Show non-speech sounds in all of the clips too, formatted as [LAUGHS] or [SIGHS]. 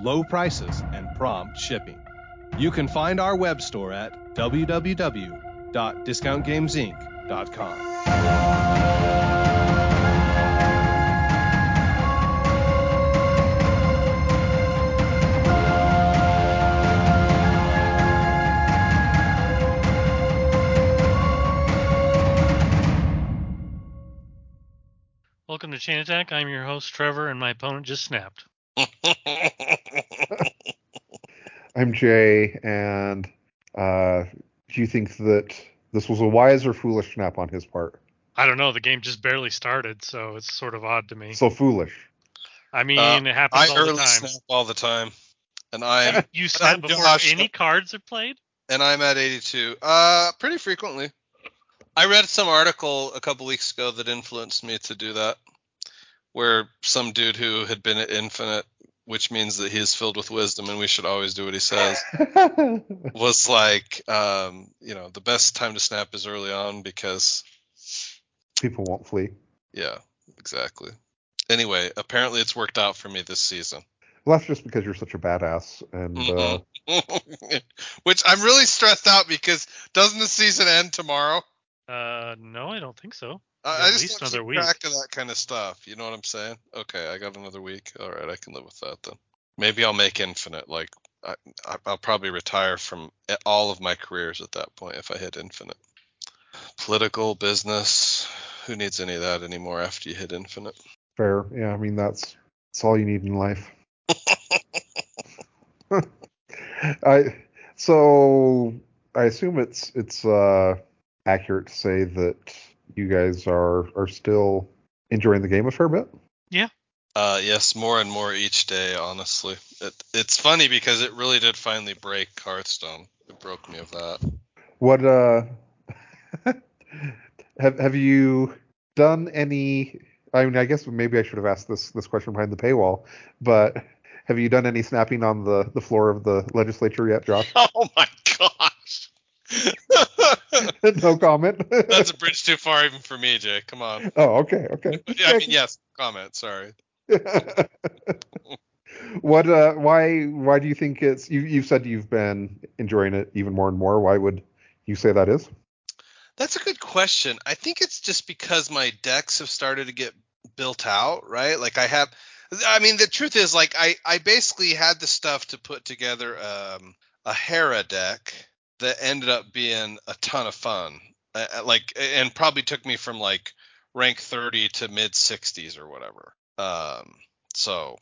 low prices, and prompt shipping. You can find our web store at www.discountgamesinc.com. Welcome to Chain Attack. I'm your host, Trevor, and my opponent just snapped. I'm Jay, and uh, do you think that this was a wise or foolish snap on his part? I don't know. The game just barely started, so it's sort of odd to me. So foolish. I mean, Uh, it happens I all the early time. snap all the time, and I'm You snap I'm before Josh. any cards are played? and I'm at 82. Uh, pretty frequently. I read some article a couple weeks ago that influenced me to do that, where some dude who had been at Infinite, which means that he is filled with wisdom and we should always do what he says, [LAUGHS] was like, um, you know, the best time to snap is early on because, People won't flee. yeah, exactly. Anyway, apparently it's worked out for me this season. Well, that's just because you're such a badass. And uh, Mhm. [LAUGHS] Which I'm really stressed out because doesn't the season end tomorrow? Uh, no, I don't think so. I, Yeah, I at just least don't another keep week. track of that kind of stuff. You know what I'm saying? Okay, I got another week. All right, I can live with that then. Maybe I'll make infinite. Like I, I- I'll probably retire from all of my careers at that point if I hit infinite. Political, business. Who needs any of that anymore after you hit infinite? fair. Yeah, I mean, that's, that's all you need in life. [LAUGHS] I so I assume it's it's uh, accurate to say that you guys are are still enjoying the game a fair bit. Yeah. Uh, yes, more and more each day. Honestly, it, it's funny because it really did finally break Hearthstone. It broke me of that. What uh [LAUGHS] have have you done any I mean I guess maybe I should have asked this this question behind the paywall, but have you done any snapping on the the floor of the legislature yet, Josh? [LAUGHS] Oh my gosh. [LAUGHS] [LAUGHS] no comment. [LAUGHS] That's a bridge too far even for me, Jay. Come on. oh, okay, okay. [LAUGHS] I mean, yes, comment. Sorry. what uh why why do you think it's you you've said you've been enjoying it even more and more. Why would you say that is? That's a good question. I think it's just because my decks have started to get built out, right? Like I have I mean the truth is like I I basically had the stuff to put together um a Hela deck that ended up being a ton of fun. Uh, uh, like and probably took me from like rank 30 to mid 60s or whatever. Um so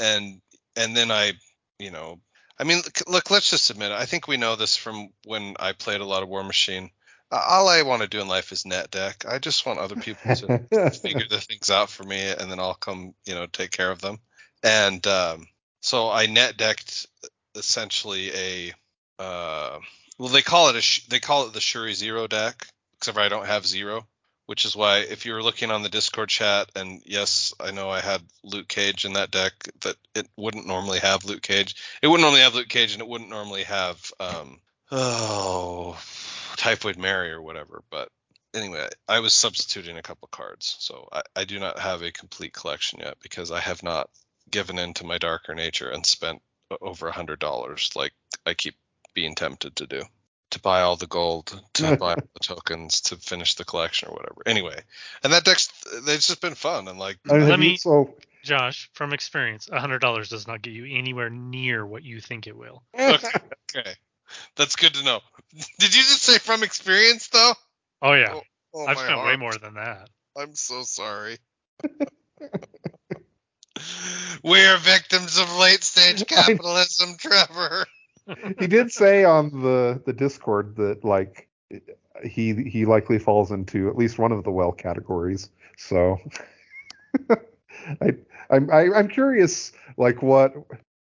and and then I, you know, I mean, look, look, let's just admit it. I think we know this from when I played a lot of Warmachine. Uh, all I want to do in life is net deck. I just want other people to [LAUGHS] figure the things out for me, and then I'll come, you know, take care of them. And um, so I net decked essentially a, uh, well, they call it a, they call it the Shuri Zero deck, except for I don't have zero which is why if you were looking on the Discord chat, and yes, I know I had Luke Cage in that deck, that it wouldn't normally have Luke Cage. It wouldn't normally have Luke Cage, and it wouldn't normally have um, oh Typhoid Mary or whatever. But anyway, I was substituting a couple cards, so I, I do not have a complete collection yet because I have not given in to my darker nature and spent over a hundred dollars like I keep being tempted to do to buy all the gold, to buy all the tokens, to finish the collection or whatever. Anyway, and that deck's it's just been fun and like I Let me- so Josh, from experience, a $100 does not get you anywhere near what you think it will. [LAUGHS] okay, okay, that's good to know. [LAUGHS] Did you just say from experience though? Oh, yeah. Oh, oh I've my spent way more than that. I'm so sorry. [LAUGHS] We're victims of late stage capitalism, Trevor. He did say on the the Discord that like he he likely falls into at least one of the well categories. So [LAUGHS] I I'm I, I'm curious like what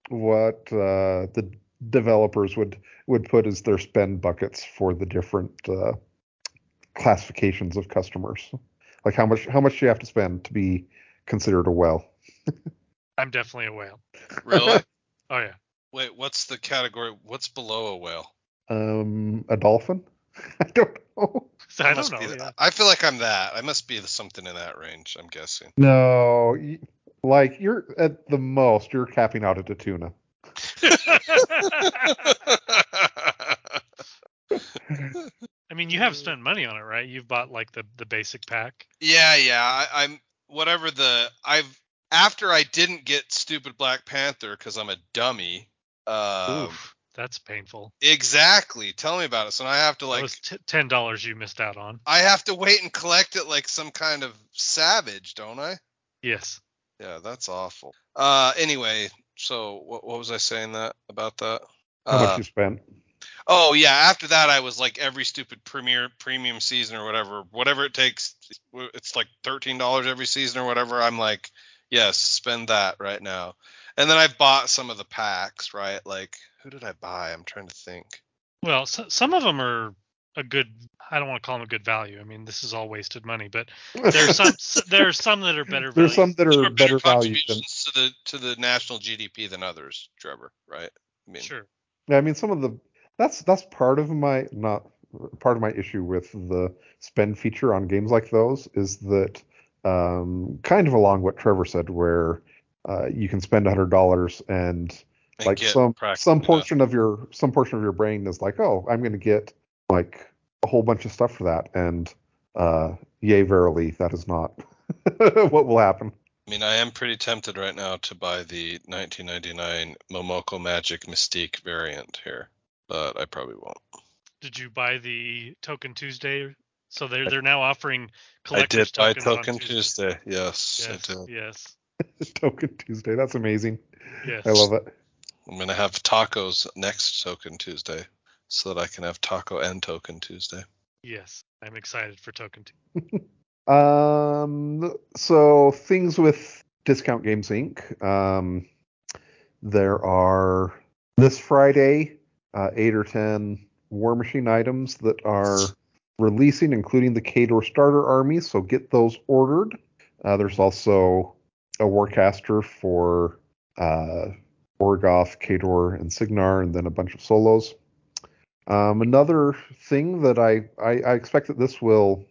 what uh, the developers would would put as their spend buckets for the different uh, classifications of customers. Like how much how much do you have to spend to be considered a whale? I'm definitely a whale. Really? [LAUGHS] Oh yeah. Wait, what's the category? What's below a whale? Um, a dolphin? [LAUGHS] I don't know. So [LAUGHS] I must don't know. yeah. I feel like I'm that. I must be something in that range. I'm guessing. No, like you're at the most you're capping out at a tuna. [LAUGHS] I mean, you have spent money on it, right? You've bought like the the basic pack. yeah, yeah. I, I'm whatever the I've after I didn't get stupid Black Panther because I'm a dummy. Um, Oof, that's painful. exactly. Tell me about it. So now I have to that like was t- ten dollars you missed out on. I have to wait and collect it like some kind of savage, don't I? Yes. Yeah, that's awful. Uh, anyway, so what, what was I saying that about that? How Uh, much you spent? Oh yeah, after that I was like every stupid premier premium season or whatever, whatever it takes. It's like thirteen dollars every season or whatever. I'm like, yes, spend that right now. And then I've bought some of the packs, right? Like, who did I buy? I'm trying to think. Well, so, some of them are a good. I don't want to call them a good value. I mean, this is all wasted money, but there's some s- there's some that are [LAUGHS] better. There's value. some that are are better bigger value than. contributions to the to the national GDP than others, Trevor. Right? I mean, Sure. Yeah, I mean, some of the that's that's part of my not part of my issue with the spend feature on games like those is that um, kind of along what Trevor said, where uh, you can spend a hundred dollars and and like get some practice- some yeah. portion of your some portion of your brain is like, oh, I'm going to get like a whole bunch of stuff for that, and uh, yay, verily, that is not [LAUGHS] what will happen. I mean, I am pretty tempted right now to buy the 1999 Momoko Magic Mystique variant here, but I probably won't. Did you buy the Token Tuesday? So they're they're now offering I did buy tokens on Token Tuesday. Yes, Yes, I did. yes, [LAUGHS] Token Tuesday, that's amazing. yes. I love it. I'm gonna have tacos next Token Tuesday, so that I can have taco and Token Tuesday. Yes, I'm excited for Token Tuesday. [LAUGHS] Um, so things with Discount Games Inc. Um, there are this Friday uh, eight or ten Warmachine items that are releasing, including the Khador starter army. So get those ordered. Uh, there's also a Warcaster for uh, Orgoth, Khador, and Cygnar, and then a bunch of solos. Um, another thing that I, I, I expect that this will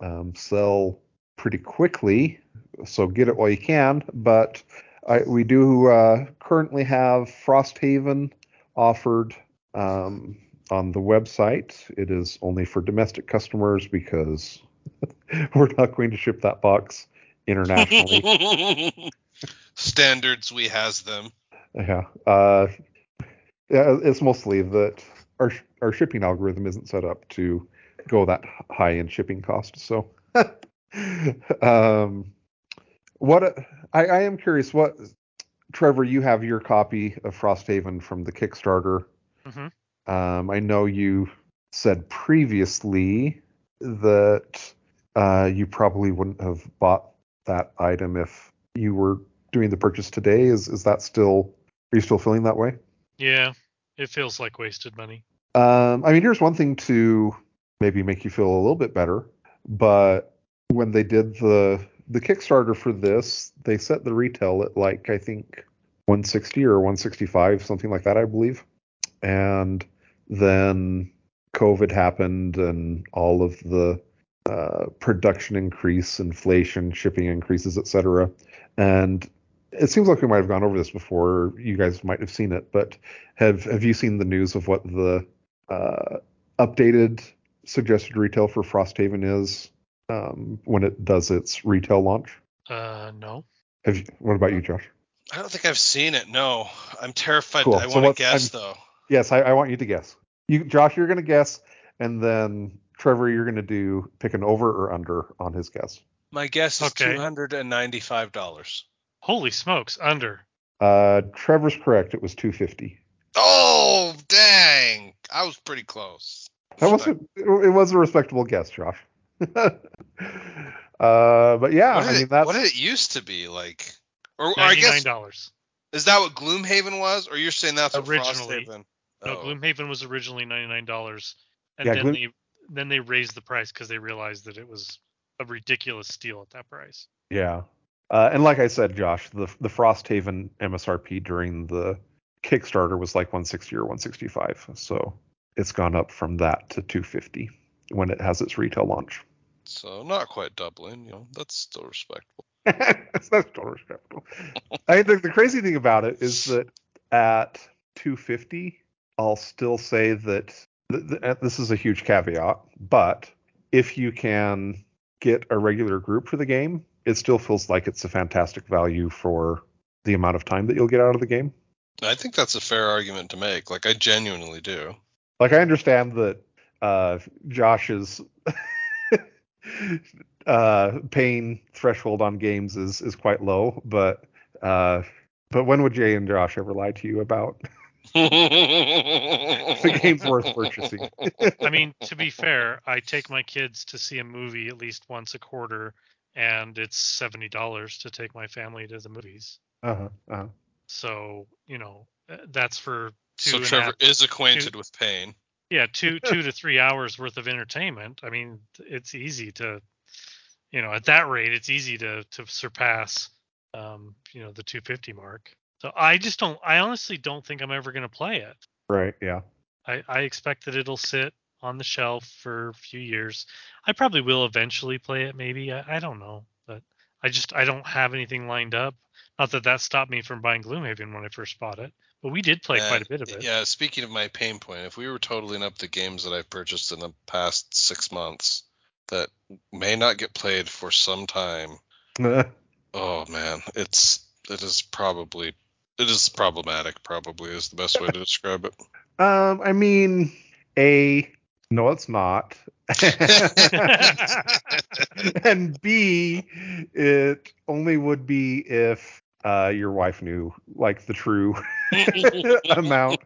um, sell pretty quickly, so get it while you can. But I, we do uh, currently have Frosthaven offered um, on the website. It is only for domestic customers because [LAUGHS] we're not going to ship that box internationally. [LAUGHS] Standards we has them. yeah, uh, yeah, it's mostly that our our shipping algorithm isn't set up to go that high in shipping cost. So, [LAUGHS] um, what I, I am curious, what Trevor, you have your copy of Frosthaven from the Kickstarter. Mhm. Um, I know you said previously that uh, you probably wouldn't have bought that item if you were doing the purchase today. Is is that still? Are you still feeling that way? Yeah, it feels like wasted money. Um, I mean, here's one thing to maybe make you feel a little bit better. But when they did the the Kickstarter for this, they set the retail at like I think 160 or 165, something like that, I believe. And then COVID happened, and all of the uh, production increase, inflation, shipping increases, etc. And it seems like we might have gone over this before. You guys might have seen it, but have have you seen the news of what the uh, updated suggested retail for Frosthaven is um, when it does its retail launch? Uh, no. Have you, what about you, Josh? I don't think I've seen it. No, I'm terrified. Cool. I So want to guess I'm- though. Yes, I, I want you to guess. You, Josh, you're going to guess, and then Trevor, you're going to do pick an over or under on his guess. My guess is Okay. two hundred and ninety-five dollars. Holy smokes, under. Uh, Trevor's correct. It was 250. Oh dang! I was pretty close. That was a, it was a respectable guess, Josh. [LAUGHS] uh, but yeah, What I mean it, that's what did it used to be like? Or, or I guess dollars. Is that what Gloomhaven was, or you're saying that's what Originally. Frosthaven? No, Oh. Gloomhaven was originally ninety nine dollars, and Yeah, then Gloom- they then they raised the price because they realized that it was a ridiculous steal at that price. Yeah. Uh, and like I said, Josh, the the Frosthaven MSRP during the Kickstarter was like 160 or 165. So it's gone up from that to 250 when it has its retail launch. So not quite doubling. You know, that's still respectable. [LAUGHS] That's not total respectable. [LAUGHS] I think the crazy thing about it is that at 250, I'll still say that th- th- this is a huge caveat, but if you can get a regular group for the game, it still feels like it's a fantastic value for the amount of time that you'll get out of the game. I think that's a fair argument to make. Like I genuinely do. Like I understand that uh, Josh's [LAUGHS] uh, pain threshold on games is is quite low, but uh, but when would Jay and Josh ever lie to you about the the game's worth purchasing? I mean, to be fair, I take my kids to see a movie at least once a quarter, and it's seventy dollars to take my family to the movies. uh-huh, uh-huh. So you know uh, that's for two So and Trevor half- is acquainted with pain. yeah two [LAUGHS] two to three hours worth of entertainment. I mean, it's easy to you know at that rate it's easy to to surpass um you know the 250 mark. So I just don't. I honestly don't think I'm ever going to play it. Right, yeah. I, I expect that it'll sit on the shelf for a few years. I probably will eventually play it, maybe. I, I don't know, but I just I don't have anything lined up. Not that that stopped me from buying Gloomhaven when I first bought it, but we did play quite a bit of it. Yeah, speaking of my pain point, if we were totaling up the games that I've purchased in the past six months that may not get played for some time, [LAUGHS] oh man, it's it is probably it is problematic. Probably is the best way to describe it. [LAUGHS] um, I mean, A, no, it's not. [LAUGHS] and B, it only would be if uh, your wife knew like the true [LAUGHS] amount.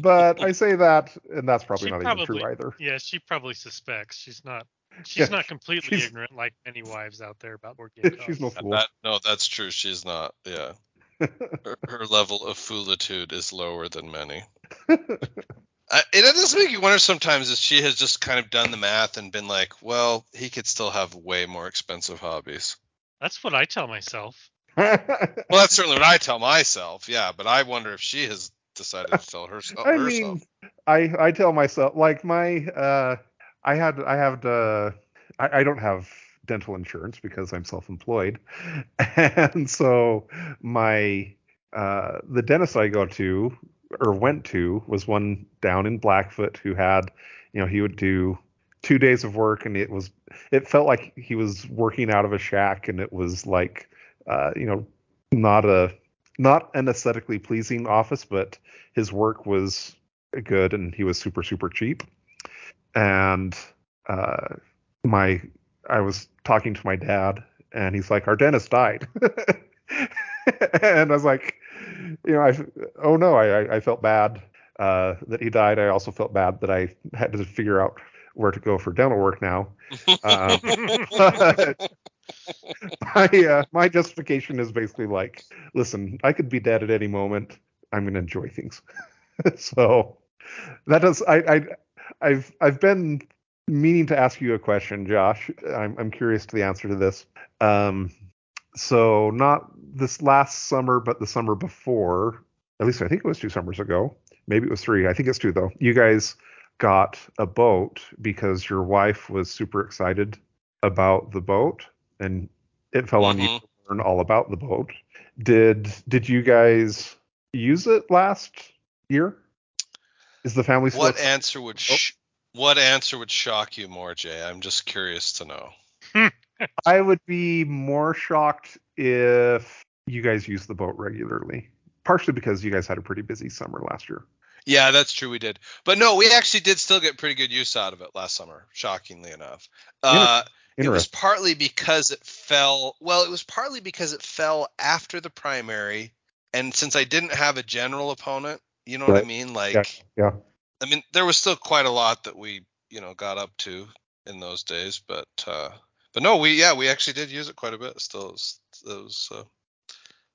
But I say that, and that's probably She not even true either. Yeah, she probably suspects. She's not. She's Yeah, not completely she's- ignorant like many wives out there about board game She's no fool. That, no, that's true. She's not. Yeah, [LAUGHS] her, her level of foolitude is lower than many. [LAUGHS] I, it does make you wonder sometimes if she has just kind of done the math and been like, well, he could still have way more expensive hobbies. That's what I tell myself. [LAUGHS] Well, that's certainly what I tell myself. Yeah, but I wonder if she has decided to tell herself. I herself. mean, I I tell myself like my uh I had I have uh I, I don't have dental insurance because I'm self-employed, [LAUGHS] and so my uh the dentist I go to or went to was one down in Blackfoot who had you know he would do two days of work and it was it felt like he was working out of a shack and it was like uh you know not a not an aesthetically pleasing office but his work was good and he was super super cheap. And uh my i was talking to my dad and he's like our dentist died [LAUGHS] and i was like you know i oh no i I- felt bad uh that he died i also felt bad that i had to figure out where to go for dental work now [LAUGHS] um, [LAUGHS] my uh, my justification is basically like, listen, I could be dead at any moment. I'm gonna enjoy things. so that does. I, I I've I've been meaning to ask you a question, Josh. I'm I'm curious to the answer to this. Um, so not this last summer, but the summer before. At least I think it was two summers ago. Maybe it was three. I think it's two though. You guys got a boat because your wife was super excited about the boat and it fell on you Mhm. to learn all about the boat. Did did you guys use it last year? Is the family still What answer would sh- what answer would shock you more, Jay? I'm just curious to know. [LAUGHS] I would be more shocked if you guys used the boat regularly. Partially because you guys had a pretty busy summer last year. Yeah, that's true. We did, but no, we actually did still get pretty good use out of it last summer. Shockingly enough, uh, it was partly because it fell. Well, it was partly because it fell after the primary, and since I didn't have a general opponent, you know what I mean? Like, Yeah, yeah. I mean, there was still quite a lot that we, you know, got up to in those days, but uh but no, we yeah, we actually did use it quite a bit. Still, it was, it was uh,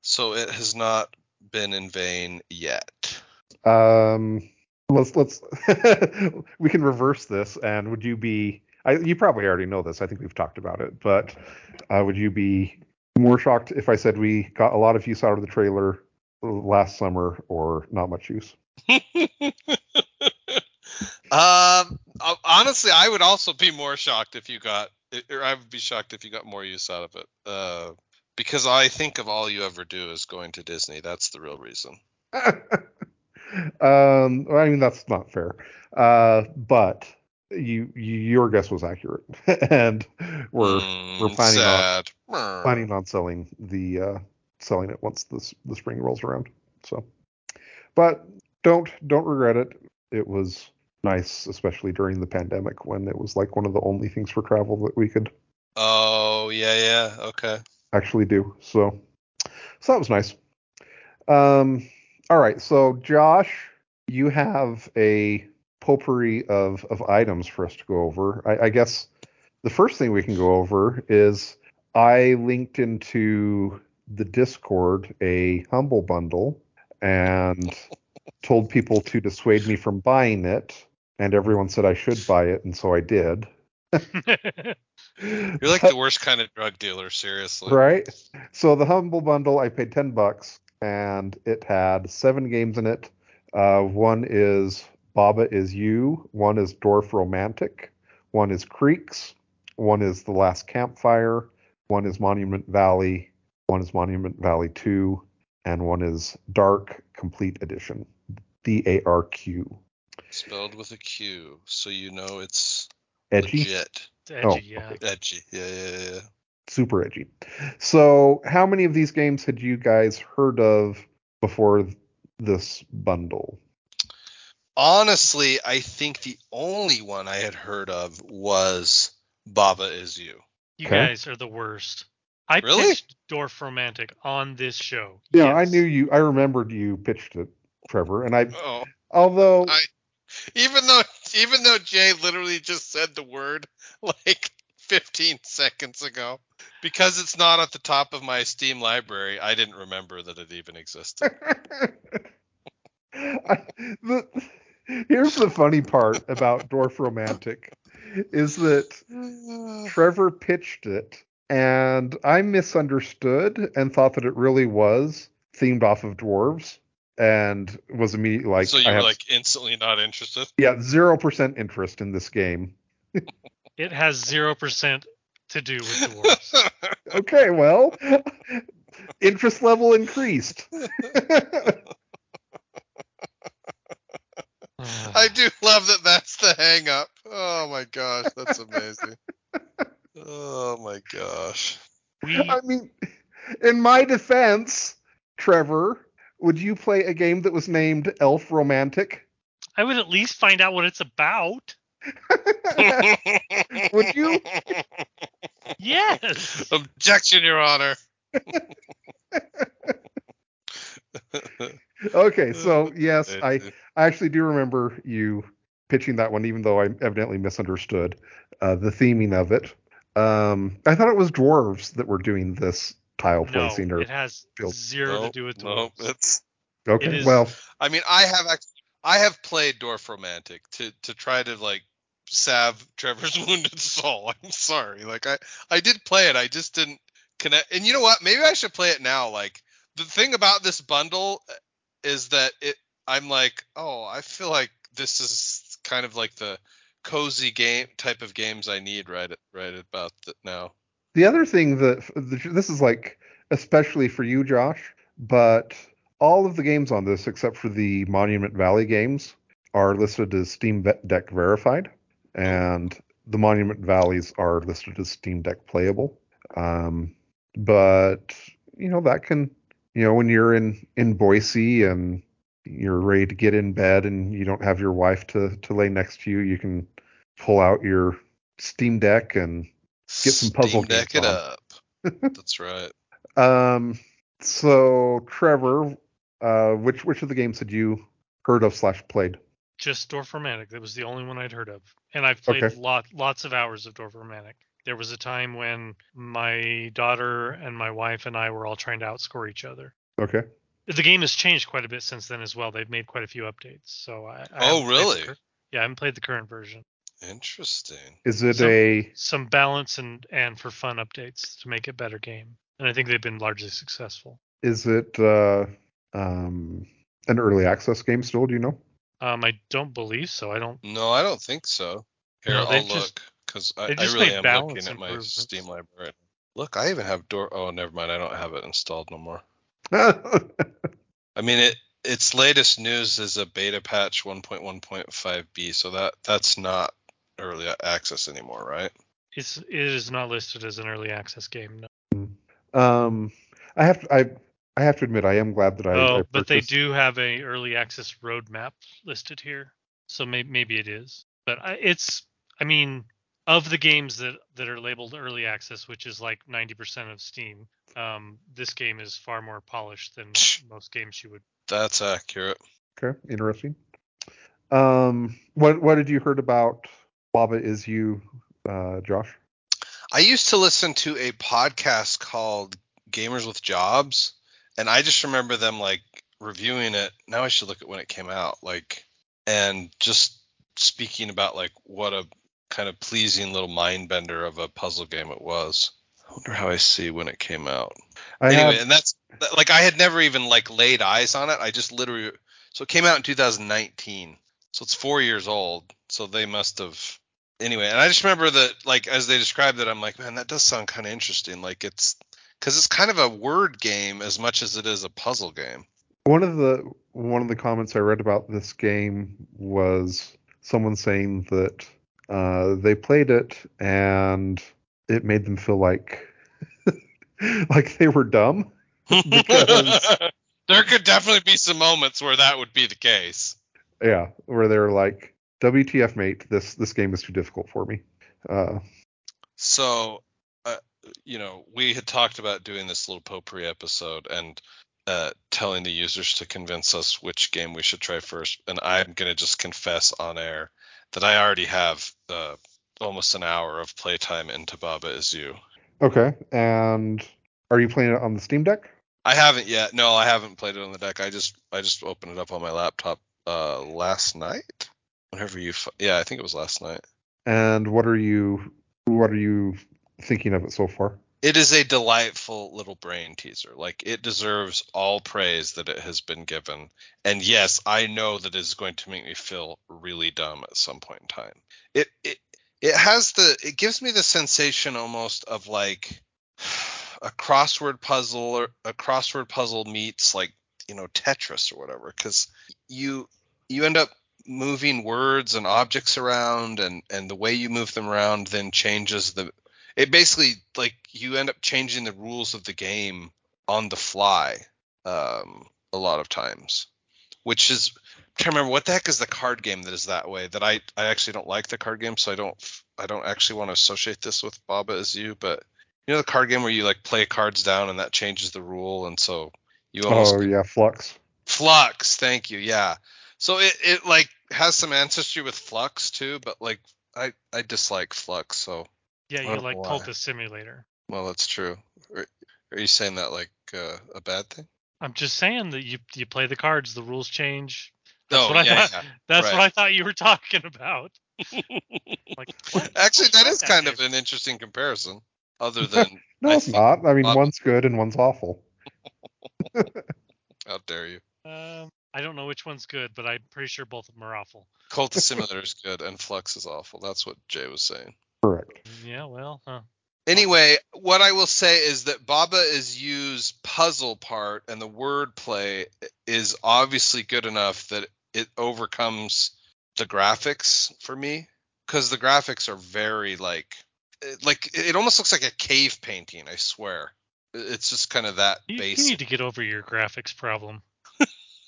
so it has not been in vain yet. Um, let's let's [LAUGHS] we can reverse this. And would you be? I, you probably already know this. I think we've talked about it. But uh, would you be more shocked if I said we got a lot of use out of the trailer last summer, or not much use? [LAUGHS] Um, honestly, I would also be more shocked if you got, or I would be shocked if you got more use out of it. Uh, because I think of all you ever do is going to Disney. That's the real reason. [LAUGHS] um, I mean that's not fair. Uh, but you, you your guess was accurate, [LAUGHS] and we're Mm, we're planning on planning on selling the uh, selling it once the the spring rolls around. So, but don't don't regret it. It was nice, especially during the pandemic when it was like one of the only things for travel that we could Oh yeah, yeah. Okay. actually do. So, so that was nice. Um, all right. So, Josh, you have a potpourri of of items for us to go over. I, I guess the first thing we can go over is I linked into the Discord a humble bundle and [LAUGHS] told people to dissuade me from buying it, and everyone said I should buy it, and so I did. [LAUGHS] You're like the [LAUGHS] worst kind of drug dealer, seriously. right? So the humble bundle, I paid ten bucks, and it had seven games in it. Uh, one is Baba is You, one is Dorfromantik, one is Creaks, one is The Last Campfire, one is Monument Valley, one is Monument Valley Two, and one is DARQ Complete Edition, D A R Q. Spelled with a Q, so you know it's Edgy, legit. It's oh, edgy, Oh, yeah. okay. Edgy. Yeah, yeah, yeah. super edgy. So, how many of these games had you guys heard of before this bundle? Honestly, I think the only one I had heard of was Baba is You. You Okay. guys are the worst. I Really? pitched Dorfromantik on this show. Yeah, I knew you. I remembered you pitched it, Trevor. And I, Oh, although I- even though even though Jay literally just said the word like 15 seconds ago, because it's not at the top of my Steam library, I didn't remember that it even existed. [LAUGHS] I, the, here's the funny part about Dorfromantik is that [SIGHS] Trevor pitched it, and I misunderstood and thought that it really was themed off of dwarves, and was immediately like, so you I were have, like instantly not interested. yeah, zero percent interest in this game. [LAUGHS] It has zero percent to do with dwarves. [LAUGHS] Okay, well, interest level increased. I [SIGHS] do love that that's the hang up. Oh my gosh, that's amazing. oh my gosh. I mean, in my defense, Trevor, would you play a game that was named Elf Romantic? I would at least find out what it's about. [LAUGHS] Would you? Yes. [LAUGHS] Objection, Your Honor. [LAUGHS] Okay, so yes, I, I actually do remember you pitching that one, even though I evidently misunderstood uh, the theming of it. Um, I thought it was dwarves that were doing this tile No, placing. Or it has build- zero Nope, to do with nope, dwarves. it's okay, it is- well, I mean, I have actually, I have played Dorfromantik to to try to like salve Trevor's [LAUGHS] wounded soul. [LAUGHS] I'm sorry, like I I did play it, I just didn't connect. And you know what? Maybe I should play it now. Like the thing about this bundle uh, is that it, I'm like, oh, I feel like this is kind of like the cozy game type of games I need right at, right about th- now. The other thing that this is like, especially for you, Josh, but all of the games on this, except for the Monument Valley games, are listed as Steam Deck verified, and the Monument Valleys are listed as Steam Deck playable. Um, but you know that can, you know, when you're in in Boise and you're ready to get in bed and you don't have your wife to to lay next to you, you can pull out your Steam Deck and Get some puzzle Steam Deck games it on. up. [LAUGHS] That's right. Um. So Trevor, uh, which which of the games had you heard of slash played? Just Dorfromantik. That was the only one I'd heard of, and I've played Okay. lot lots of hours of Dorfromantik. There was a time when my daughter and my wife and I were all trying to outscore each other. Okay. the game has changed quite a bit since then as well. They've made quite a few updates. So I, I Oh, haven't the really? cur- yeah, I haven't played the current version. Interesting. Is it Some- a Some balance and and for fun updates to make it a better game, and I think they've been largely successful. is it uh, um, an early access game still? Do you know? Um, I don't believe so. I don't. No, I don't think so. Here, No, I'll they've look because I, I really am looking at my. Steam library. Look, I even have door. Oh, never mind. I don't have it installed no more. [LAUGHS] I mean, it its latest news is a beta patch 1.1.5b, so that that's not early access anymore, right? It's it is not listed as an early access game. No. um, I have to, I I have to admit I am glad that I. oh, I but they do have a early access roadmap listed here, so maybe maybe it is. But I, it's I mean of the games that that are labeled early access, which is like 90% of Steam, um, this game is far more polished than most games you would. That's accurate. Okay, interesting. Um, what what did you heard about Baba is you, uh, Josh? I used to listen to a podcast called Gamers with Jobs, and I just remember them like reviewing it. Now I should look at when it came out, like, and just speaking about like what a kind of pleasing little mind bender of a puzzle game it was. I wonder how I see when it came out. I anyway, have, and that's like I had never even like laid eyes on it. I just literally so it came out in 2019, so it's four years old. So they must have anyway. And I just remember that like as they described it, I'm like, man, that does sound kind of interesting. Like it's because it's kind of a word game as much as it is a puzzle game. one of the one of the comments I read about this game was someone saying that uh, they played it and it made them feel like [LAUGHS] like they were dumb. [LAUGHS] Because- there could definitely be some moments where that would be the case. Yeah, where they're like, "WTF, mate? This this game is too difficult for me." Uh, So, uh, you know, we had talked about doing this little potpourri episode and uh, telling the users to convince us which game we should try first. And I'm going to just confess on air that I already have uh, almost an hour of playtime into Baba Is You. okay, and are you playing it on the Steam Deck? I haven't yet. No, I haven't played it on the deck. I just I just opened it up on my laptop uh, last night. Whenever you, f- yeah, I think it was last night. And what are you what are you thinking of it so far? it is a delightful little brain teaser. Like it deserves all praise that it has been given. And yes, I know that it is going to make me feel really dumb at some point in time. It it it has the it gives me the sensation almost of like [SIGHS] a crossword puzzle or a crossword puzzle meets like you know Tetris or whatever cuz you you end up moving words and objects around and and the way you move them around then changes the it basically like you end up changing the rules of the game on the fly um, a lot of times which is I can't remember what the heck is the card game that is that way that I I actually don't like the card game so I don't I don't actually want to associate this with Baba is you but you know the card game where you like play cards down and that changes the rule and so you almost Oh yeah, Fluxx. Fluxx, thank you. Yeah. So it, it like has some ancestry with Fluxx too, but like I I dislike Fluxx, so Yeah, you like know. Cultist Simulator. well that's true. Are, are you saying that like uh, a bad thing? I'm just saying that you you play the cards, the rules change. That's No, what I yeah, thought. yeah. That's right. what I thought you were talking about. [LAUGHS] like, what? Actually, that is that kind of an interesting comparison. Other [LAUGHS] than No, I it's not. I mean, one's good and one's awful. [LAUGHS] how dare you? Um, I don't know which one's good, but I'm pretty sure both of them are awful. Cultist [LAUGHS] Simulator is good and Fluxx is awful. That's what Jay was saying. Correct. Yeah, well, huh. Anyway, what I will say is that Baba is You's puzzle part and the wordplay is obviously good enough that it overcomes the graphics for me because the graphics are very like like it almost looks like a cave painting. I swear, it's just kind of that You, you need to get over your graphics problem.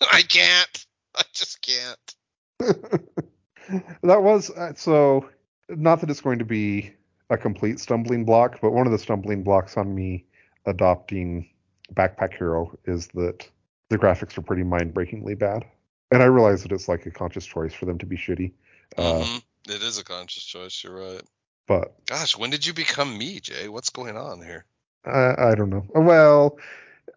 [LAUGHS] I can't. I just can't. [LAUGHS] that was uh, so. Not that it's going to be a complete stumbling block, but one of the stumbling blocks on me adopting Backpack Hero is that the graphics are pretty mind-breakingly bad. And I realize that it's like a conscious choice for them to be shitty. Uh, Mhm. It is a conscious choice. You're right. But Gosh, when did you become me, Jay? What's going on here? I, I don't know. Well,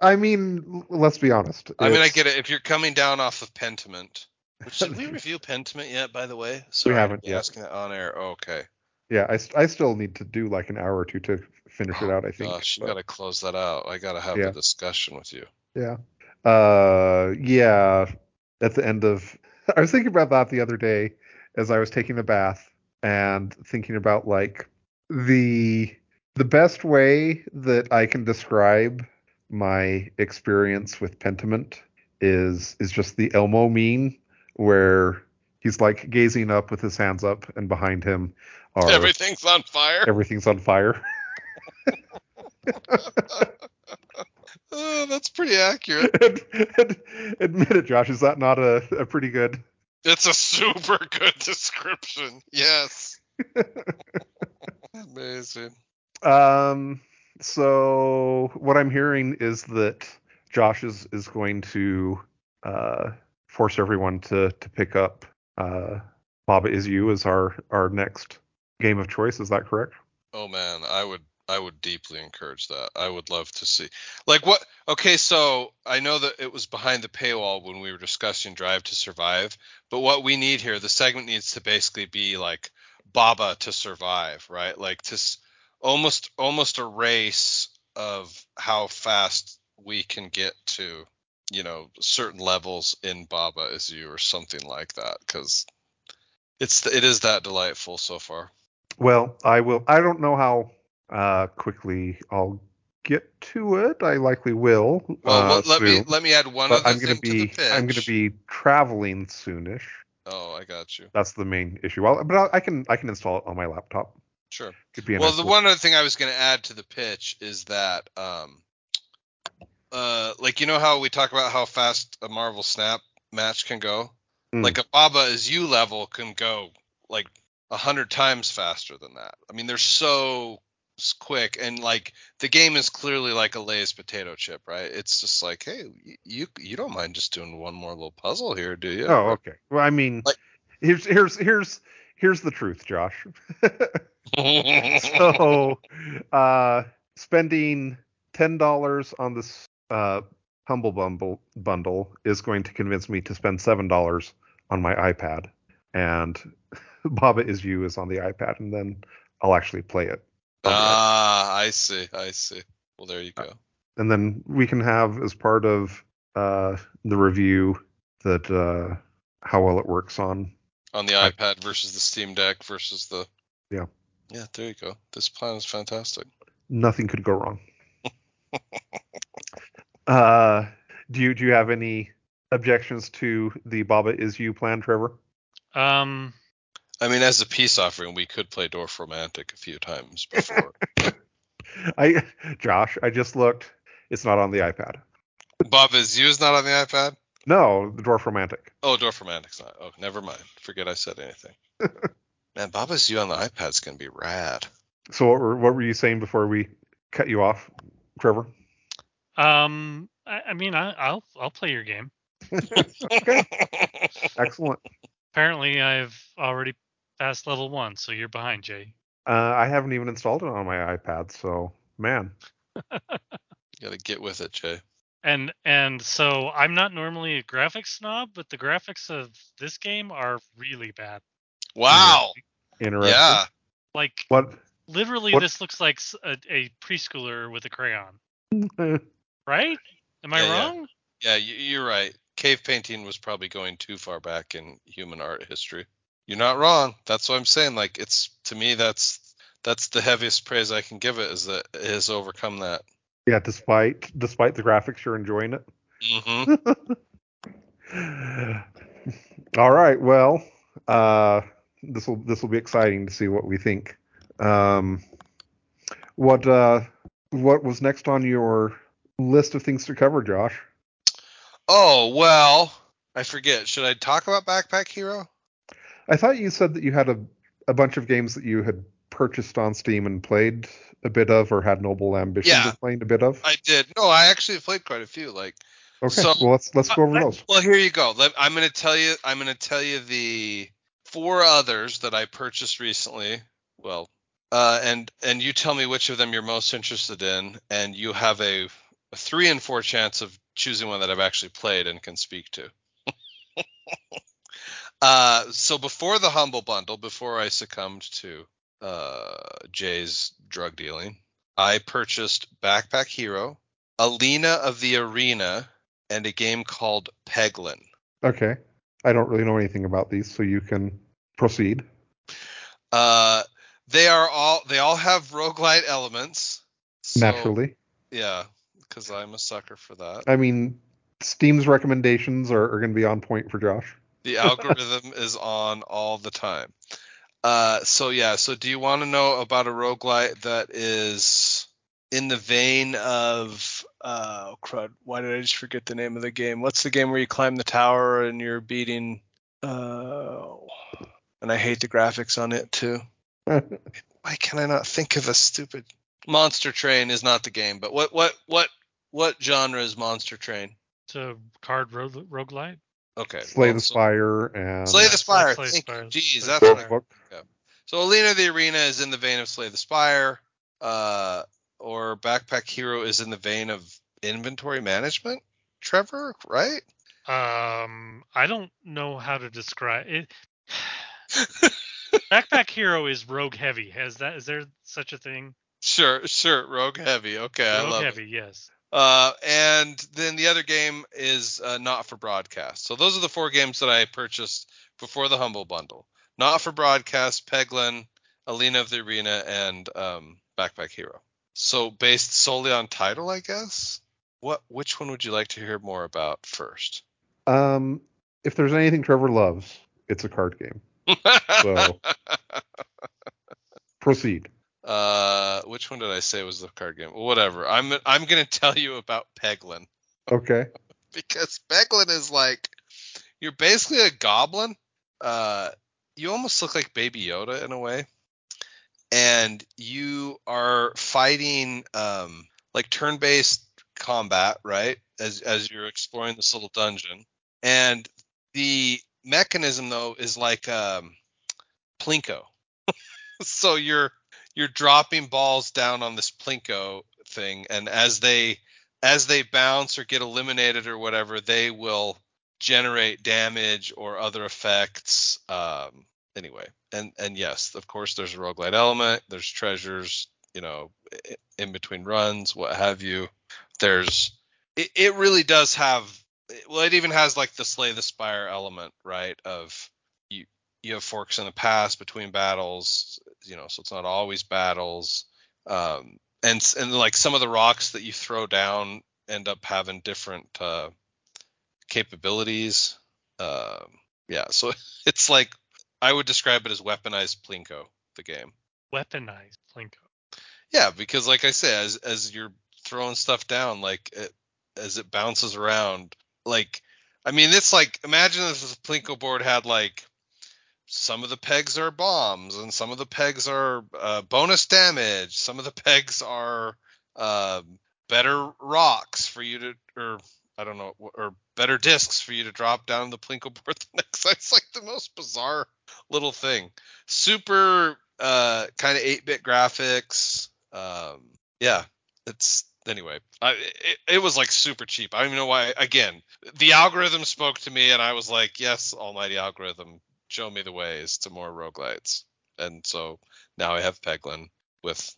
I mean, let's be honest. I mean, I get it. If you're coming down off of Pentiment, which did we [LAUGHS] review Pentiment yet? By the way, Sorry, haven't to be yet. Asking that on air. Oh, okay. Yeah, I, I still need to do like an hour or two to finish it Oh, out. I think. Gosh, you got to close that out. I got to have Yeah. a discussion with you. Yeah. Uh, yeah. At the end of, [LAUGHS] I was thinking about that the other day as I was taking a bath and thinking about like the the best way that I can describe my experience with Pentiment is is just the Elmo meme where he's like gazing up with his hands up and behind him are Everything's on fire. everything's on fire. [LAUGHS] [LAUGHS] Oh, that's pretty accurate. [LAUGHS] and, and admit it, Josh. Is that not a, a pretty good? It's a super good description. Yes. Amazing. Um. So what I'm hearing is that Josh is is going to uh, force everyone to to pick up uh, Baba is you as our our next game of choice. Is that correct? Oh man, I would I would deeply encourage that. I would love to see. Like what okay, so I know that it was behind the paywall when we were discussing Drive to Survive, but what we need here, the segment needs to basically be like Baba to survive, right? Like to almost almost a race of how fast we can get to, you know, certain levels in Baba is you or something like that cuz it's it is that delightful so far. Well, I will. I don't know how uh, quickly I'll get to it. I likely will. Well, uh, let, let me let me add one but other I'm gonna thing be to the pitch. I'm gonna be traveling soonish. Oh, I got you. That's the main issue. Well, but I, I can I can install it on my laptop. Sure. Could be Well, nice the one other thing I was going to add to the pitch is that, um, uh, like you know how we talk about how fast a Marvel Snap match can go. Mm. Like a Baba is you level can go like a hundred times faster than that. I mean, they're so quick and like the game is clearly like a Lay's potato chip, right? It's just like, hey, you you don't mind just doing one more little puzzle here, do you? Oh, okay. Well, I mean, Like- here's here's here's here's the truth, Josh. [LAUGHS] so, uh, spending ten dollars on this uh, humble bundle bundle is going to convince me to spend seven dollars on my iPad, and [LAUGHS] Baba is you is on the iPad, and then I'll actually play it. ah, I see, I see. Well, there you go. and then we can have as part of uh, the review that uh, how well it works on on the iPad versus the Steam Deck versus the Yeah. Yeah, there you go. This plan is fantastic. nothing could go wrong. [LAUGHS] uh, do you do you have any objections to the Baba is you plan, Trevor? Um, I mean, as a peace offering, we could play Dorfromantik a few times before. [LAUGHS] I Josh, I just looked. It's not on the iPad. Bob is you is not on the iPad. No, the Dorfromantik. Oh, Dorfromantik's not. Oh, never mind. Forget I said anything. [LAUGHS] Man, Bob is you on the iPad's gonna be rad. So what were, what were you saying before we cut you off, Trevor? um, I, I mean, I, I'll I'll play your game. [LAUGHS] Okay, excellent. Apparently, I've already passed level one, so you're behind, Jay. Uh, I haven't even installed it on my iPad, so man. [LAUGHS] Gotta get with it, Jay. And and so I'm not normally a graphics snob, but the graphics of this game are really bad. Wow. Interesting. Yeah. Like What? literally, What- this looks like a preschooler with a crayon. [LAUGHS] Right? Am I Yeah, yeah. wrong? Yeah, you, you're right. Cave painting was probably going too far back in human art history. You're not wrong. That's what I'm saying. Like it's to me, that's that's the heaviest praise I can give it is that it has overcome that. Yeah, despite despite the graphics, you're enjoying it. Mm-hmm. [LAUGHS] All right. Well, uh, this will this will be exciting to see what we think. Um, what uh, what was next on your list of things to cover, Josh? Oh well, I forget. Should I talk about Backpack Hero? I thought you said that you had a a bunch of games that you had purchased on Steam and played a bit of, or had noble ambitions Yeah. of playing a bit of. I did. No, I actually played quite a few. Like, okay. so- well, let's let's go over [LAUGHS] those. well, here you go. Let, I'm gonna tell you. I'm gonna tell you the four others that I purchased recently. Well, uh, and and you tell me which of them you're most interested in, and you have a a three in four chance of choosing one that I've actually played and can speak to. [LAUGHS] uh, so before the humble bundle, before I succumbed to uh, Jay's drug dealing, I purchased Backpack Hero, Alina of the Arena, and a game called Peglin. Okay. I don't really know anything about these, so you can proceed. Uh, they are all they all have roguelite elements. So, Naturally. Yeah, because I'm a sucker for that. I mean, Steam's recommendations are, are going to be on point for Josh. The [LAUGHS] algorithm is on all the time. Uh, so yeah, so do you want to know about a roguelite that is in the vein of uh oh, crud, why did I just forget the name of the game? What's the game where you climb the tower and you're beating uh and I hate the graphics on it too. [LAUGHS] Why can I not think of a stupid Monster Train is not the game, but what what what what genre is Monster Train? It's a card rogue, roguelite. Okay. Slay well, the Spire and Slay the Spire. Slay the Thank Spire. you. Jeez, that's the what I Spire. book. So Alina of the Arena is in the vein of Slay the Spire, uh, or Backpack Hero is in the vein of inventory management. Trevor, right? Um, I don't know how to describe it. Backpack Hero is rogue heavy. Has that? Is there such a thing? Sure, sure. Rogue Heavy. Okay, I rogue love heavy, it. yes. Uh, and then the other game is uh, not for broadcast. So those are the four games that I purchased before the Humble Bundle. Not for broadcast, Peglin, Alina of the Arena, and um, Backpack Hero. So based solely on title, I guess. What? Which one would you like to hear more about first? Um, if there's anything Trevor loves, it's a card game. So proceed. uh, which one did I say was the card game? Whatever. I'm I'm gonna tell you about Peglin Okay. [LAUGHS] because Peglin is like you're basically a goblin. Uh, you almost look like Baby Yoda in a way, and you are fighting um like turn-based combat, right? As as you're exploring this little dungeon, and the mechanism though is like um plinko. [LAUGHS] so you're you're dropping balls down on this plinko thing, and as they as they bounce or get eliminated or whatever, they will generate damage or other effects. Um, anyway, and and yes, of course, there's a roguelite element. There's treasures, you know, in between runs, what have you. There's it, it really does have well, it even has like the slay the spire element, right? Of you you have forks in the past between battles, you know, so it's not always battles. Um, and and like some of the rocks that you throw down end up having different uh, capabilities. Um, yeah, so [LAUGHS] it's like I would describe it as weaponized plinko, the game. Weaponized Plinko. Yeah, because like I say, as as you're throwing stuff down, like it, as it bounces around, like I mean, it's like imagine if this plinko board had like some of the pegs are bombs and some of the pegs are uh, bonus damage, some of the [LAUGHS] pegs are um better rocks for you to, or I don't know, or better discs for you to drop down the plinko [LAUGHS] board the next time. It's like the most bizarre little thing. Super uh, kind of 8-bit graphics. Um, yeah, it's anyway. I, it, it was like super cheap. I don't even know why. Again, the algorithm spoke to me, and I was like, "Yes, almighty algorithm, show me the ways to more roguelites." And so now I have Peglin with,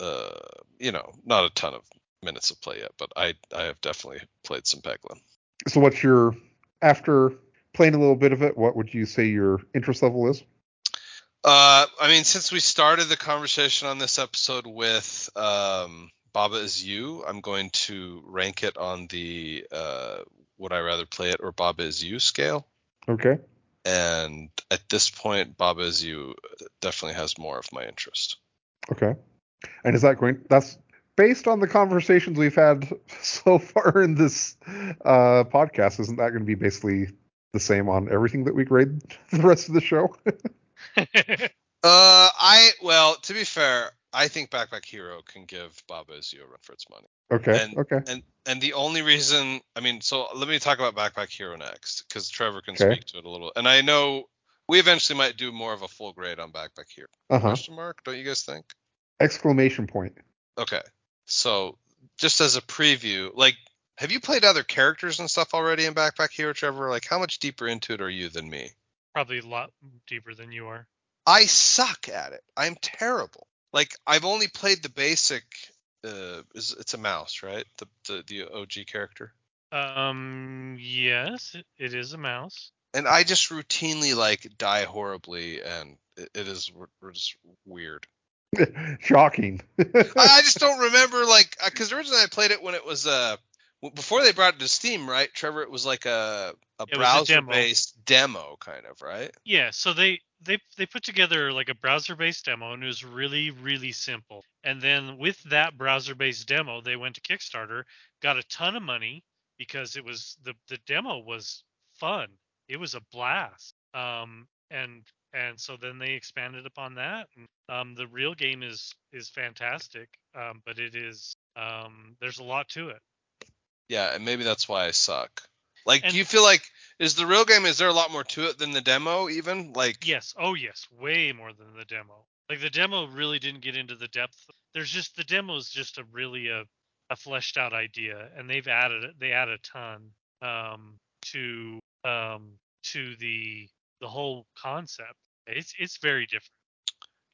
uh, you know, not a ton of minutes of play yet, but I I have definitely played some Peglin. So what's your after playing a little bit of it? What would you say your interest level is? Uh, I mean, since we started the conversation on this episode with um, Baba is you, I'm going to rank it on the uh, would I rather play it or Baba is you scale. Okay. And at this point, Baba is you definitely has more of my interest. Okay. And is that going? That's based on the conversations we've had [LAUGHS] so far in this uh, podcast. Isn't that going to be basically the same on everything that we grade [LAUGHS] the rest of the show? [LAUGHS] Uh, I well, to be fair, I think Backpack Hero can give Baba is you a run for its money. okay. And- okay. And and the only reason, I mean, so let me talk about Backpack Hero next, because Trevor can Okay. speak to it a little. And I know we eventually might do more of a full grade on Backpack Hero. Uh huh. Question mark? Don't you guys think? Exclamation point. Okay. So just as a preview, like, have you played other characters and stuff already in Backpack Hero, Trevor? Like, how much deeper into it are you than me? Probably a lot deeper than you are. I suck at it. I'm terrible. Like, I've only played the basic. Uh, is it's a mouse, right? The the the OG character. Um, yes, it, it is a mouse. and I just routinely like die horribly, and it, it is we're, we're just weird. [LAUGHS] Shocking. [LAUGHS] I, I just don't remember like because originally I played it when it was uh before they brought it to Steam, right? Trevor, it was like a a It was a browser demo. based demo kind of, right? Yeah, so they they they put together like a browser-based demo and it was really really simple. And then with that browser-based demo, they went to Kickstarter, got a ton of money because it was the the demo was fun. It was a blast. Um and and so then they expanded upon that. And, um the real game is is fantastic. Um but it is um there's a lot to it. Yeah, and maybe that's why I suck. Like, And- do you feel like is the real game? Is there a lot more to it than the demo? Even like, Yes. Oh, yes. Way more than the demo. Like the demo really didn't get into the depth. There's just the demo is just a really a, a fleshed out idea, and they've added they add a ton um, to um, to the the whole concept. It's it's very different.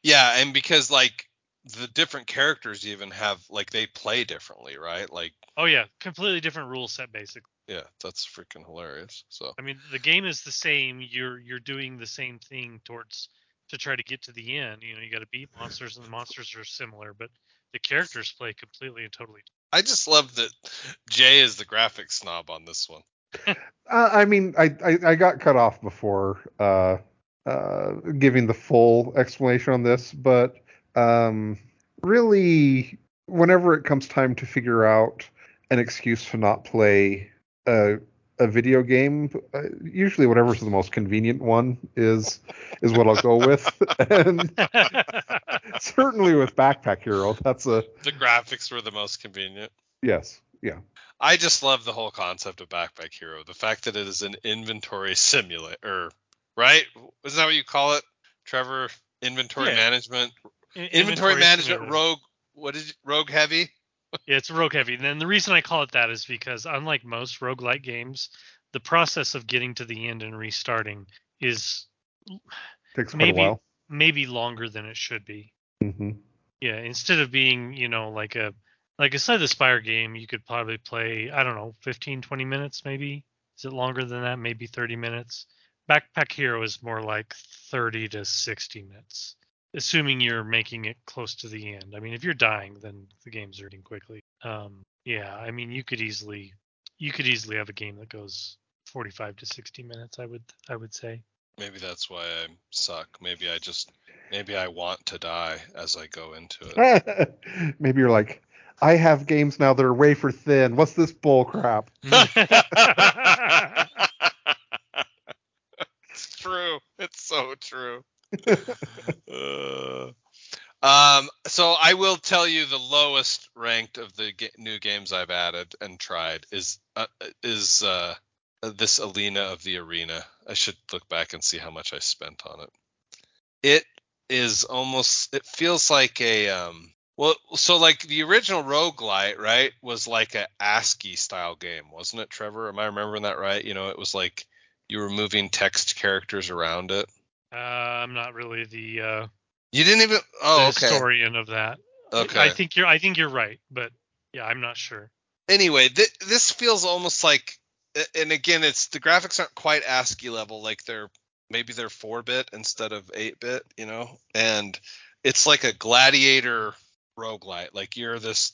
yeah, and because like the different characters even have like they play differently, right? Like, Oh yeah, completely different rule set basically. yeah, that's freaking hilarious. So. I mean, the game is the same. You're you're doing the same thing towards to try to get to the end. You know, you got to beat monsters, and the monsters are similar, but the characters play completely and totally I just love that Jay is the graphic snob on this one. [LAUGHS] Uh, I mean, I, I I got cut off before uh, uh, giving the full explanation on this, but um, really, whenever it comes time to figure out an excuse to not play a a video game, uh, usually whatever's the most convenient one is is what I'll go with, [LAUGHS] and [LAUGHS] certainly with Backpack Hero, that's a The graphics were the most convenient. yes, yeah. I just love the whole concept of Backpack Hero. The fact that it is an inventory simulator, right? Isn't that what you call it, Trevor? Inventory Yeah. management, In- inventory, management, simulator. rogue. What is it? rogue heavy? Yeah, it's rogue heavy. And then the reason I call it that is because unlike most roguelike games, the process of getting to the end and restarting is Takes Maybe- a while. maybe longer than it should be. hmm Yeah, instead of being, you know, like a like a Slay the Spire game, you could probably play, I don't know, 15, 20 minutes maybe. Is it longer than that? Maybe 30 minutes. Backpack Hero is more like 30 to 60 minutes, assuming you're making it close to the end. I mean, if you're dying, then the game's ending quickly. Um, yeah, I mean, you could easily you could easily have a game that goes 45 to 60 minutes. I would I would say. Maybe that's why I suck. Maybe I just maybe I want to die as I go into it. [LAUGHS] Maybe you're like, I have games now that are wafer thin. What's this bull crap? [LAUGHS] it's true. It's so true. [LAUGHS] Uh, um, so I will tell you the lowest ranked of the ga- new games I've added and tried is uh, is uh, this Alina of the Arena. I should look back and see how much I spent on it. It is almost. It feels like a um. Well, so like the original roguelite, right, was like a ASCII style game, wasn't it, Trevor? Am I remembering that right? You know, it was like you were moving text characters around it. Uh, I'm not really the, uh, You didn't even. Oh, the okay. historian of that. Okay. I think you're I think you're right, but yeah, I'm not sure. anyway, th- this feels almost like, and again, it's the graphics aren't quite ASCII level. Like they're maybe they're four bit instead of eight bit, you know. And it's like a gladiator roguelite. Like you're this,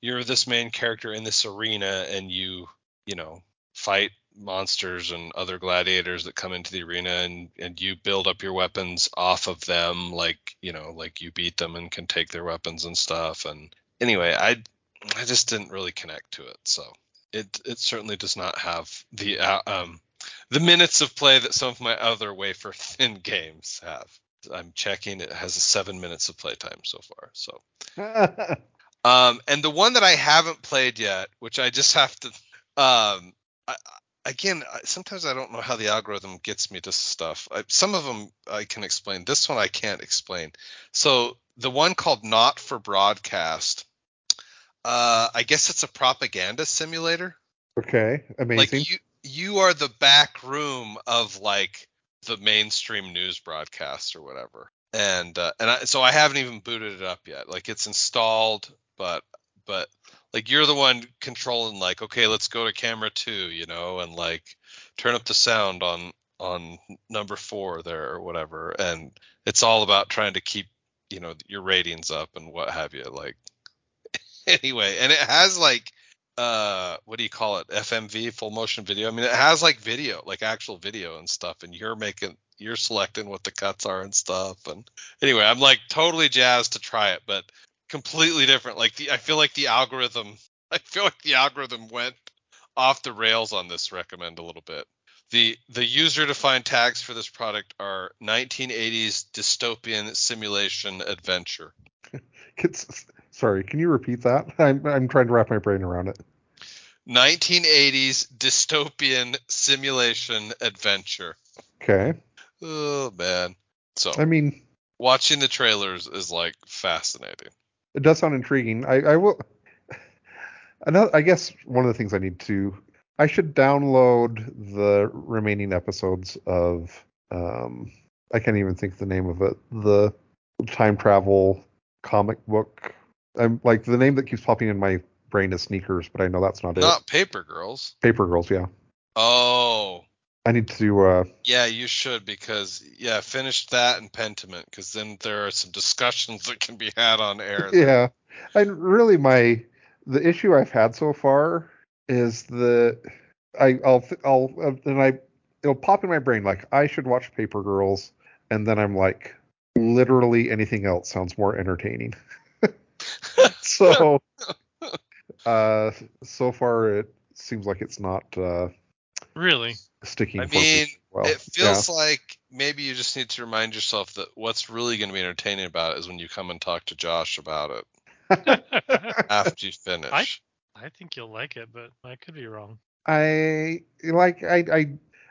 you're this main character in this arena, and you, you know, fight monsters and other gladiators that come into the arena and and you build up your weapons off of them like you know like you beat them and can take their weapons and stuff and anyway i I just didn't really connect to it. So it it certainly does not have the uh, um the minutes of play that some of my other wafer thin [LAUGHS] games have. I'm checking; it has seven minutes of playtime so far. So [LAUGHS] um, and the one that I haven't played yet, which I just have to um, I- again, sometimes I don't know how the algorithm gets me to stuff. I, some of them I can explain. This one I can't explain. So the one called Not for Broadcast. Uh, I guess it's a propaganda simulator. Okay, amazing. Like you, you are the back room of like the mainstream news broadcast or whatever. And uh, and I, so I haven't even booted it up yet. Like it's installed, but but like you're the one controlling like okay, let's go to camera 2, you know, and like turn up the sound on on number 4 there or whatever. And it's all about trying to keep, you know, your ratings up and what have you. Like [LAUGHS] anyway, and it has like uh what do you call it fmv full motion video i mean it has like video like actual video and stuff and you're making you're selecting what the cuts are and stuff and anyway i'm like totally jazzed to try it but completely different like the i feel like the algorithm [LAUGHS] i feel like the algorithm went off the rails on this recommend a little bit the the user defined tags for this product are 1980s dystopian simulation adventure [LAUGHS] It's, sorry, can you repeat that? [LAUGHS] I'm I'm trying to wrap my brain around it. 1980s dystopian simulation adventure. Okay. Oh man. So I mean, watching the trailers is like fascinating. It does sound intriguing. I, I will. [LAUGHS] Another, I guess one of the things I need to, I should download the remaining episodes of, um, I can't even think the name of it, the time travel comic book. I'm like the name that keeps popping in my brain is Sneakers, but I know that's not, Not it. Not Paper Girls. Paper Girls, yeah. Oh. I need to. uh Yeah, you should because yeah, finish that and Pentiment because then there are some discussions [LAUGHS] that can be had on air. there. Yeah, and really my the issue I've had so far is that I I'll th- I'll uh, and I it'll pop in my brain like I should watch Paper Girls, and then I'm like literally anything else sounds more entertaining. [LAUGHS] so [LAUGHS] uh so far it seems like it's not uh Really? Sticking. I mean, well. it feels like maybe you just need to remind yourself that what's really going to be entertaining about it is when you come and talk to Josh about it [LAUGHS] after you finish. I, I think you'll like it, but I could be wrong. I like I I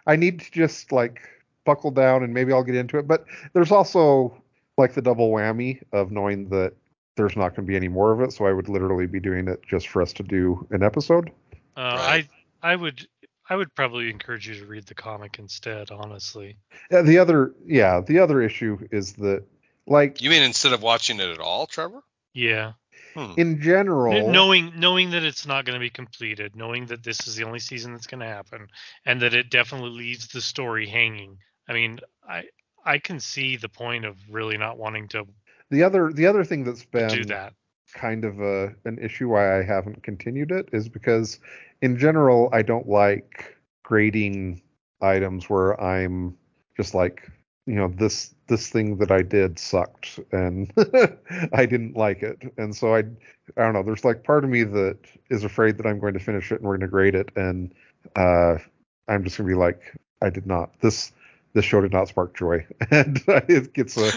I need to just like buckle down and maybe I'll get into it. But there's also like the double whammy of knowing that there's not going to be any more of it, so I would literally be doing it just for us to do an episode. Uh, Right. I I would I would probably encourage you to read the comic instead. Honestly, Yeah, the other yeah, the other issue is that like You mean instead of watching it at all, Trevor? yeah. Hmm. in general knowing knowing that it's not going to be completed, knowing that this is the only season that's going to happen, and that it definitely leaves the story hanging. I mean, I I can see the point of really not wanting to the other the other thing that's been do that. Kind of a an issue why I haven't continued it is because in general I don't like grading items where I'm just like you know this this thing that I did sucked and [LAUGHS] I didn't like it. And so I I don't know there's like part of me that is afraid that I'm going to finish it and we're going to grade it and uh I'm just going to be like I did not this this show did not spark joy [LAUGHS] and [LAUGHS] it gets a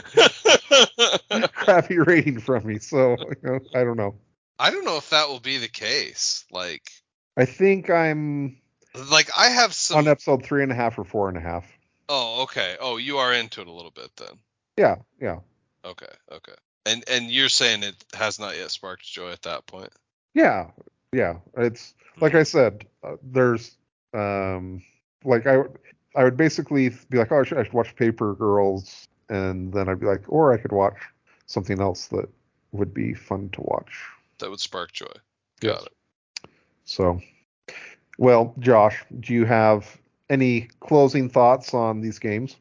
[LAUGHS] [LAUGHS] crappy rating from me so you know, I don't know I don't know if that will be the case. Like, I think I'm like I have some. on episode three and a half or four and a half. oh, okay. Oh, you are into it a little bit then. Yeah, yeah, Okay, okay. And and you're saying it has not yet sparked joy at that point. yeah, yeah. It's like I said, uh, there's um like I would I would basically be like, oh, I should, I should watch Paper Girls, and then I'd be like, or I could watch something else that would be fun to watch. That would spark joy. Yes. Got it. So, well, Josh, do you have any closing thoughts on these games?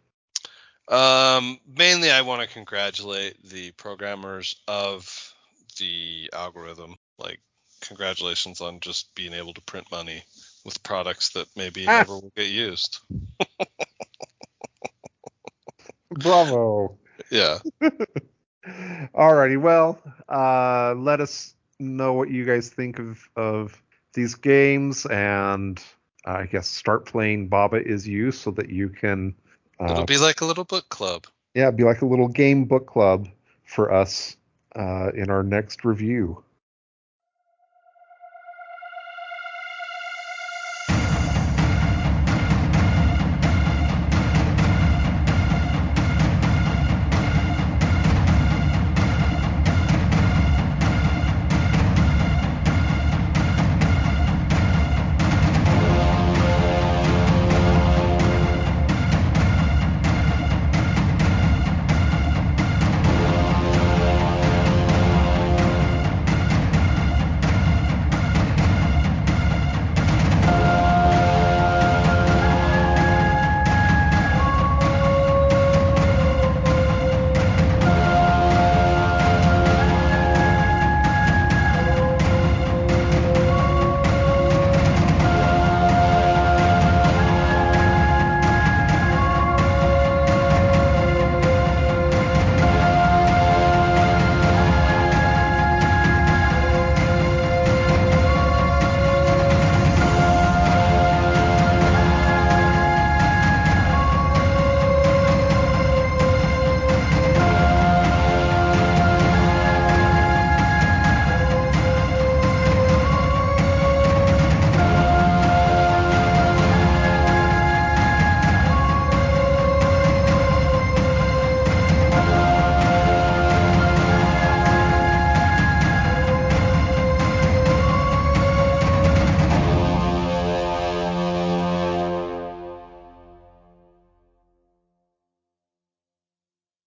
Um, mainly, I want to congratulate the programmers of the algorithm. Like, congratulations on just being able to print money with products that maybe Ah. never will get used. [LAUGHS] Bravo. Yeah. [LAUGHS] Alrighty, well, uh, let us know what you guys think of of these games, and uh, I guess start playing Baba Is You so that you can, uh, It'll be like a little book club. yeah, be like a little game book club for us uh, in our next review.